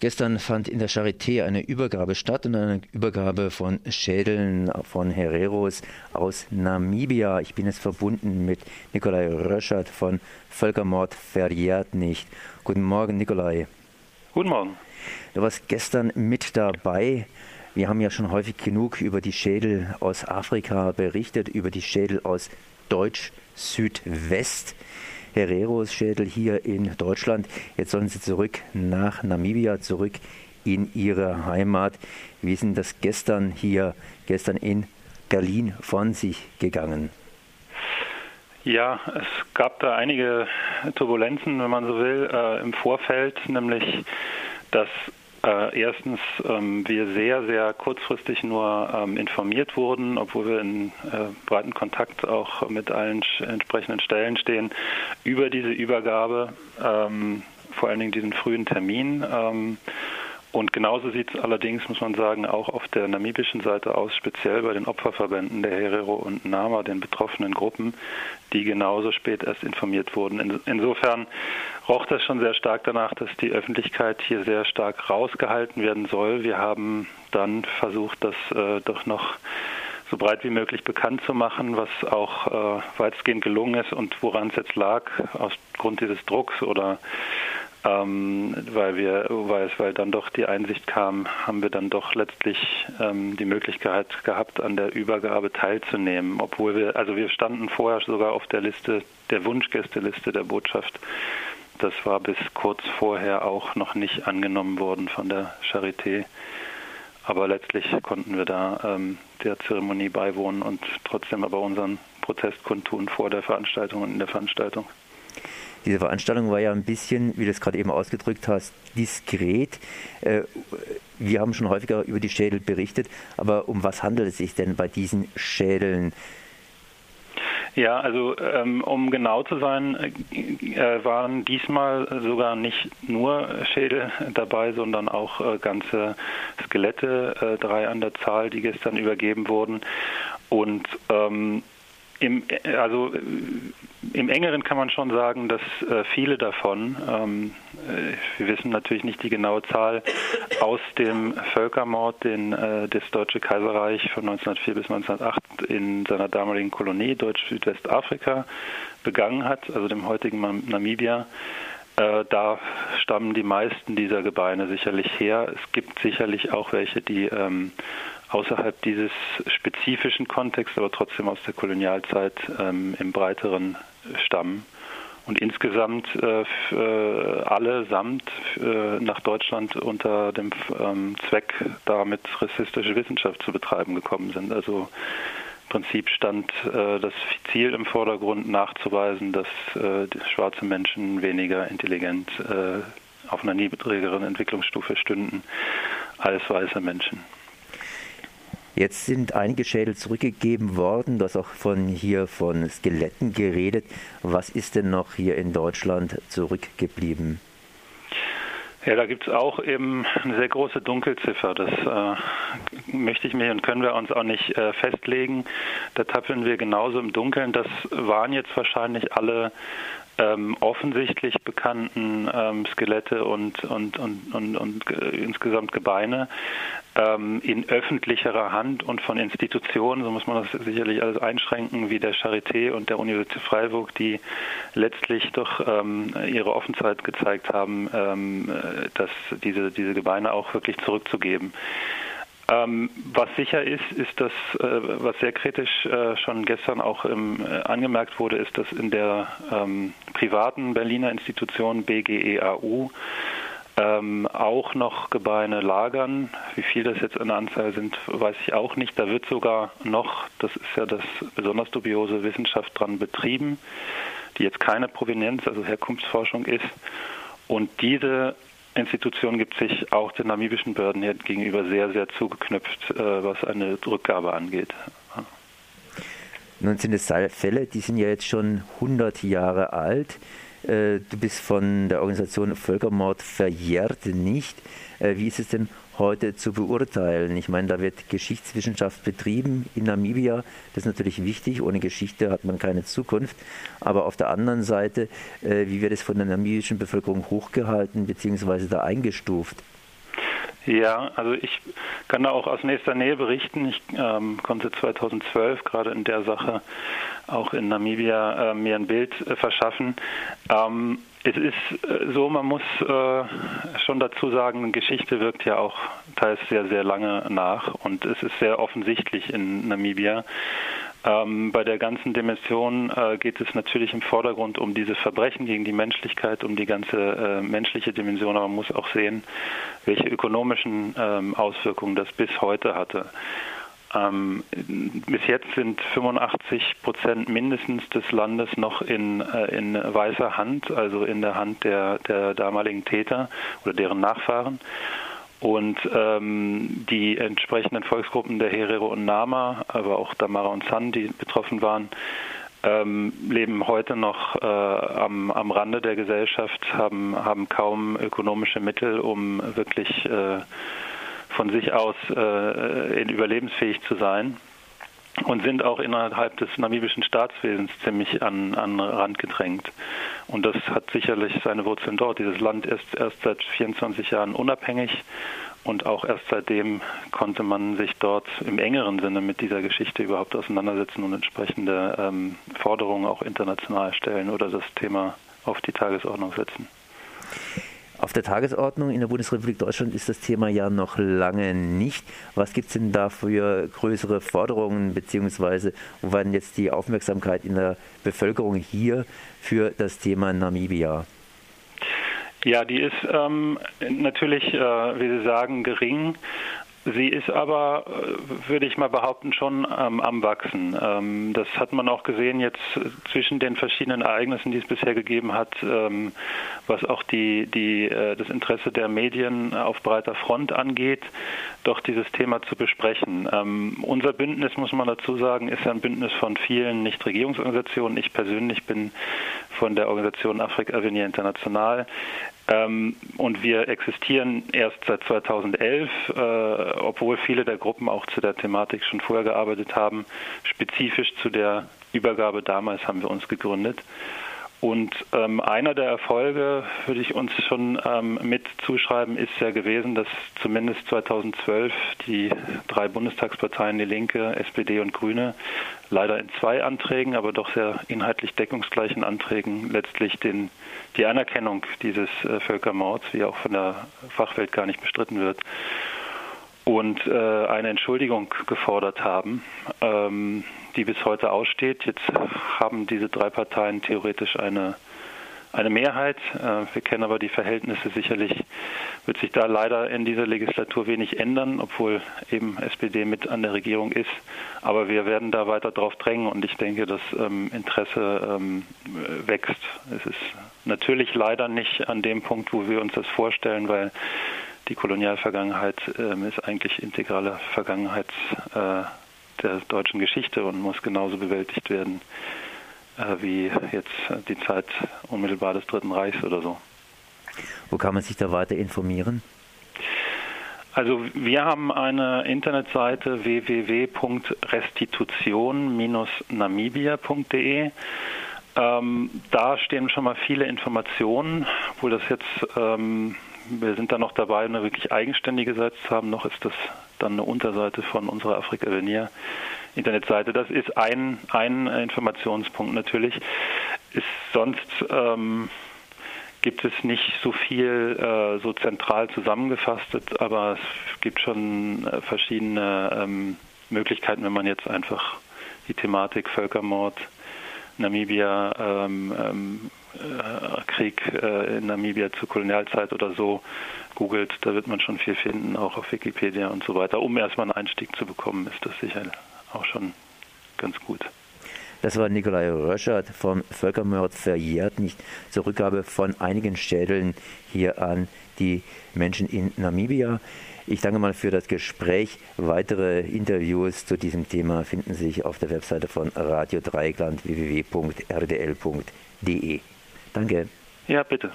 Gestern fand in der Charité eine Übergabe statt und eine Übergabe von Schädeln von Hereros aus Namibia. Ich bin jetzt verbunden mit Nikolai Röschert von Völkermord verjährt nicht. Guten Morgen, Nikolai. Guten Morgen. Du warst gestern mit dabei. Wir haben ja schon häufig genug über die Schädel aus Afrika berichtet, über die Schädel aus Deutsch-Südwest. Hereros Schädel hier in Deutschland. Jetzt sollen sie zurück nach Namibia, zurück in ihre Heimat. Wie ist denn das gestern hier, gestern in Berlin von sich gegangen? Ja, es gab da einige Turbulenzen, wenn man so will, äh, im Vorfeld, nämlich dass äh, erstens ähm, wir sehr, sehr kurzfristig nur ähm, informiert wurden, obwohl wir in äh, breiten Kontakt auch mit allen entsprechenden Stellen stehen, über diese Übergabe, ähm, vor allen Dingen diesen frühen Termin. Und genauso sieht es allerdings, muss man sagen, auch auf der namibischen Seite aus, speziell bei den Opferverbänden der Herero und Nama, den betroffenen Gruppen, die genauso spät erst informiert wurden. insofern roch das schon sehr stark danach, dass die Öffentlichkeit hier sehr stark rausgehalten werden soll. Wir haben dann versucht, das äh, doch noch so breit wie möglich bekannt zu machen, was auch äh, weitestgehend gelungen ist und woran es jetzt lag, aufgrund dieses Drucks oder ähm, weil wir, weil weil dann doch die Einsicht kam, haben wir dann doch letztlich ähm, die Möglichkeit gehabt, an der Übergabe teilzunehmen, obwohl wir, also wir standen vorher sogar auf der Liste, der Wunschgästeliste der Botschaft. Das war bis kurz vorher auch noch nicht angenommen worden von der Charité. Aber letztlich konnten wir da ähm, der Zeremonie beiwohnen und trotzdem aber unseren Protest kundtun vor der Veranstaltung und in der Veranstaltung. Diese Veranstaltung war ja ein bisschen, wie du es gerade eben ausgedrückt hast, diskret. Äh, wir haben schon häufiger über die Schädel berichtet, aber um was handelt es sich denn bei diesen Schädeln? Ja, also ähm, um genau zu sein, äh, waren diesmal sogar nicht nur Schädel dabei, sondern auch äh, ganze Skelette, drei an der Zahl, die gestern übergeben wurden. Und ähm, im, also im engeren kann man schon sagen, dass äh, viele davon, ähm, äh, wir wissen natürlich nicht die genaue Zahl, aus dem Völkermord, den äh, das Deutsche Kaiserreich von 1904 bis 1908 in seiner damaligen Kolonie Deutsch-Südwestafrika begangen hat, also dem heutigen Namibia. Äh, da stammen die meisten dieser Gebeine sicherlich her. Es gibt sicherlich auch welche, die ähm, außerhalb dieses spezifischen Kontexts, aber trotzdem aus der Kolonialzeit ähm, im breiteren stammen. Und insgesamt äh, äh, allesamt äh, nach Deutschland unter dem ähm, Zweck, damit rassistische Wissenschaft zu betreiben gekommen sind. Also im Prinzip stand äh, das Ziel im Vordergrund, nachzuweisen, dass äh, schwarze Menschen weniger intelligent äh, auf einer niedrigeren Entwicklungsstufe stünden als weiße Menschen. Jetzt sind einige Schädel zurückgegeben worden. Du hast auch von hier von Skeletten geredet. Was ist denn noch hier in Deutschland zurückgeblieben? Ja, da gibt es auch eben eine sehr große Dunkelziffer. Das äh, möchte ich mir und können wir uns auch nicht äh, festlegen. Da tappeln wir genauso im Dunkeln. Das waren jetzt wahrscheinlich alle ähm, offensichtlich bekannten ähm, Skelette und, und, und, und, und äh, insgesamt Gebeine ähm, in öffentlicherer Hand und von Institutionen, so muss man das sicherlich alles einschränken, wie der Charité und der Universität Freiburg, die letztlich doch ähm, ihre Offenheit gezeigt haben, ähm, äh, dass diese, diese Gebeine auch wirklich zurückzugeben. Ähm, was sicher ist, ist, dass, äh, was sehr kritisch äh, schon gestern auch im, äh, angemerkt wurde, ist, dass in der ähm, privaten Berliner Institution BGEAU ähm, auch noch Gebeine lagern. Wie viel das jetzt in der Anzahl sind, weiß ich auch nicht. Da wird sogar noch, das ist ja das besonders dubiose, Wissenschaft dran betrieben, die jetzt keine Provenienz, also Herkunftsforschung ist. Und diese Institution gibt sich auch den namibischen Behörden gegenüber sehr, sehr zugeknüpft, äh, was eine Rückgabe angeht. Nun sind es Fälle, die sind ja jetzt schon 100 Jahre alt. Äh, du bist von der Organisation Völkermord verjährt nicht. Äh, wie ist es denn heute zu beurteilen? Ich meine, da wird Geschichtswissenschaft betrieben in Namibia. Das ist natürlich wichtig. Ohne Geschichte hat man keine Zukunft. Aber auf der anderen Seite, äh, wie wird es von der namibischen Bevölkerung hochgehalten bzw. da eingestuft? Ja, also ich kann da auch aus nächster Nähe berichten. Ich ähm, konnte 2012 gerade in der Sache auch in Namibia äh, mir ein Bild äh, verschaffen. Ähm, es ist äh, so, man muss äh, schon dazu sagen, Geschichte wirkt ja auch teils sehr, sehr lange nach und es ist sehr offensichtlich in Namibia. Ähm, bei der ganzen Dimension äh, geht es natürlich im Vordergrund um diese Verbrechen gegen die Menschlichkeit, um die ganze äh, menschliche Dimension, aber man muss auch sehen, welche ökonomischen ähm, Auswirkungen das bis heute hatte. Ähm, bis jetzt sind 85 Prozent mindestens des Landes noch in, äh, in weißer Hand, also in der Hand der, der damaligen Täter oder deren Nachfahren. Und ähm, die entsprechenden Volksgruppen der Herero und Nama, aber auch Damara und San, die betroffen waren, ähm, leben heute noch äh, am, am Rande der Gesellschaft, haben, haben kaum ökonomische Mittel, um wirklich äh, von sich aus äh, überlebensfähig zu sein und sind auch innerhalb des namibischen Staatswesens ziemlich an, an Rand gedrängt. Und das hat sicherlich seine Wurzeln dort. Dieses Land ist erst seit 24 Jahren unabhängig und auch erst seitdem konnte man sich dort im engeren Sinne mit dieser Geschichte überhaupt auseinandersetzen und entsprechende ähm, Forderungen auch international stellen oder das Thema auf die Tagesordnung setzen. Auf der Tagesordnung in der Bundesrepublik Deutschland ist das Thema ja noch lange nicht. Was gibt es denn da für größere Forderungen, beziehungsweise wo war denn jetzt die Aufmerksamkeit in der Bevölkerung hier für das Thema Namibia? Ja, die ist ähm, natürlich, äh, wie Sie sagen, gering. Sie ist aber, äh, würde ich mal behaupten, schon ähm, am Wachsen. Ähm, das hat man auch gesehen jetzt zwischen den verschiedenen Ereignissen, die es bisher gegeben hat, ähm, was auch die, die, äh, das Interesse der Medien auf breiter Front angeht, doch dieses Thema zu besprechen. Ähm, unser Bündnis, muss man dazu sagen, ist ein Bündnis von vielen Nichtregierungsorganisationen. Ich persönlich bin von der Organisation Afrika Avenir International. Ähm, und wir existieren erst seit 2011, äh, obwohl viele der Gruppen auch zu der Thematik schon vorher gearbeitet haben. Spezifisch zu der Übergabe damals haben wir uns gegründet. Und ähm, einer der Erfolge, würde ich uns schon ähm, mit zuschreiben, ist ja gewesen, dass zumindest 2012 die drei Bundestagsparteien, die Linke, SPD und Grüne, leider in zwei Anträgen, aber doch sehr inhaltlich deckungsgleichen Anträgen letztlich den, die Anerkennung dieses äh, Völkermords, wie auch von der Fachwelt gar nicht bestritten wird, und äh, eine Entschuldigung gefordert haben. Ähm, die bis heute aussteht. Jetzt haben diese drei Parteien theoretisch eine, eine Mehrheit. Äh, wir kennen aber die Verhältnisse. Sicherlich wird sich da leider in dieser Legislatur wenig ändern, obwohl eben SPD mit an der Regierung ist. Aber wir werden da weiter drauf drängen und ich denke, das ähm, Interesse ähm, wächst. Es ist natürlich leider nicht an dem Punkt, wo wir uns das vorstellen, weil die Kolonialvergangenheit ähm, ist eigentlich integrale Vergangenheit. Äh, der deutschen Geschichte und muss genauso bewältigt werden äh, wie jetzt die Zeit unmittelbar des Dritten Reichs oder so. Wo kann man sich da weiter informieren? Also wir haben eine Internetseite www.restitution-namibia.de. Ähm, da stehen schon mal viele Informationen, obwohl das jetzt ähm, wir sind da noch dabei, eine wirklich eigenständige Seite zu haben. Noch ist das dann eine Unterseite von unserer Afrika Avenir Internetseite. Das ist ein, ein Informationspunkt natürlich. Ist sonst ähm, gibt es nicht so viel äh, so zentral zusammengefasst, aber es gibt schon äh, verschiedene ähm, Möglichkeiten, wenn man jetzt einfach die Thematik Völkermord, Namibia, ähm, ähm, äh, Krieg äh, in Namibia zur Kolonialzeit oder so googelt, da wird man schon viel finden, auch auf Wikipedia und so weiter. Um erstmal einen Einstieg zu bekommen, ist das sicher auch schon ganz gut. Das war Nikolai Röschert vom Völkermord verjährt nicht zur Rückgabe von einigen Schädeln hier an die Menschen in Namibia. Ich danke mal für das Gespräch. Weitere Interviews zu diesem Thema finden sich auf der Webseite von Radio Dreieckland www.rdl.de. Danke. Ja, bitte.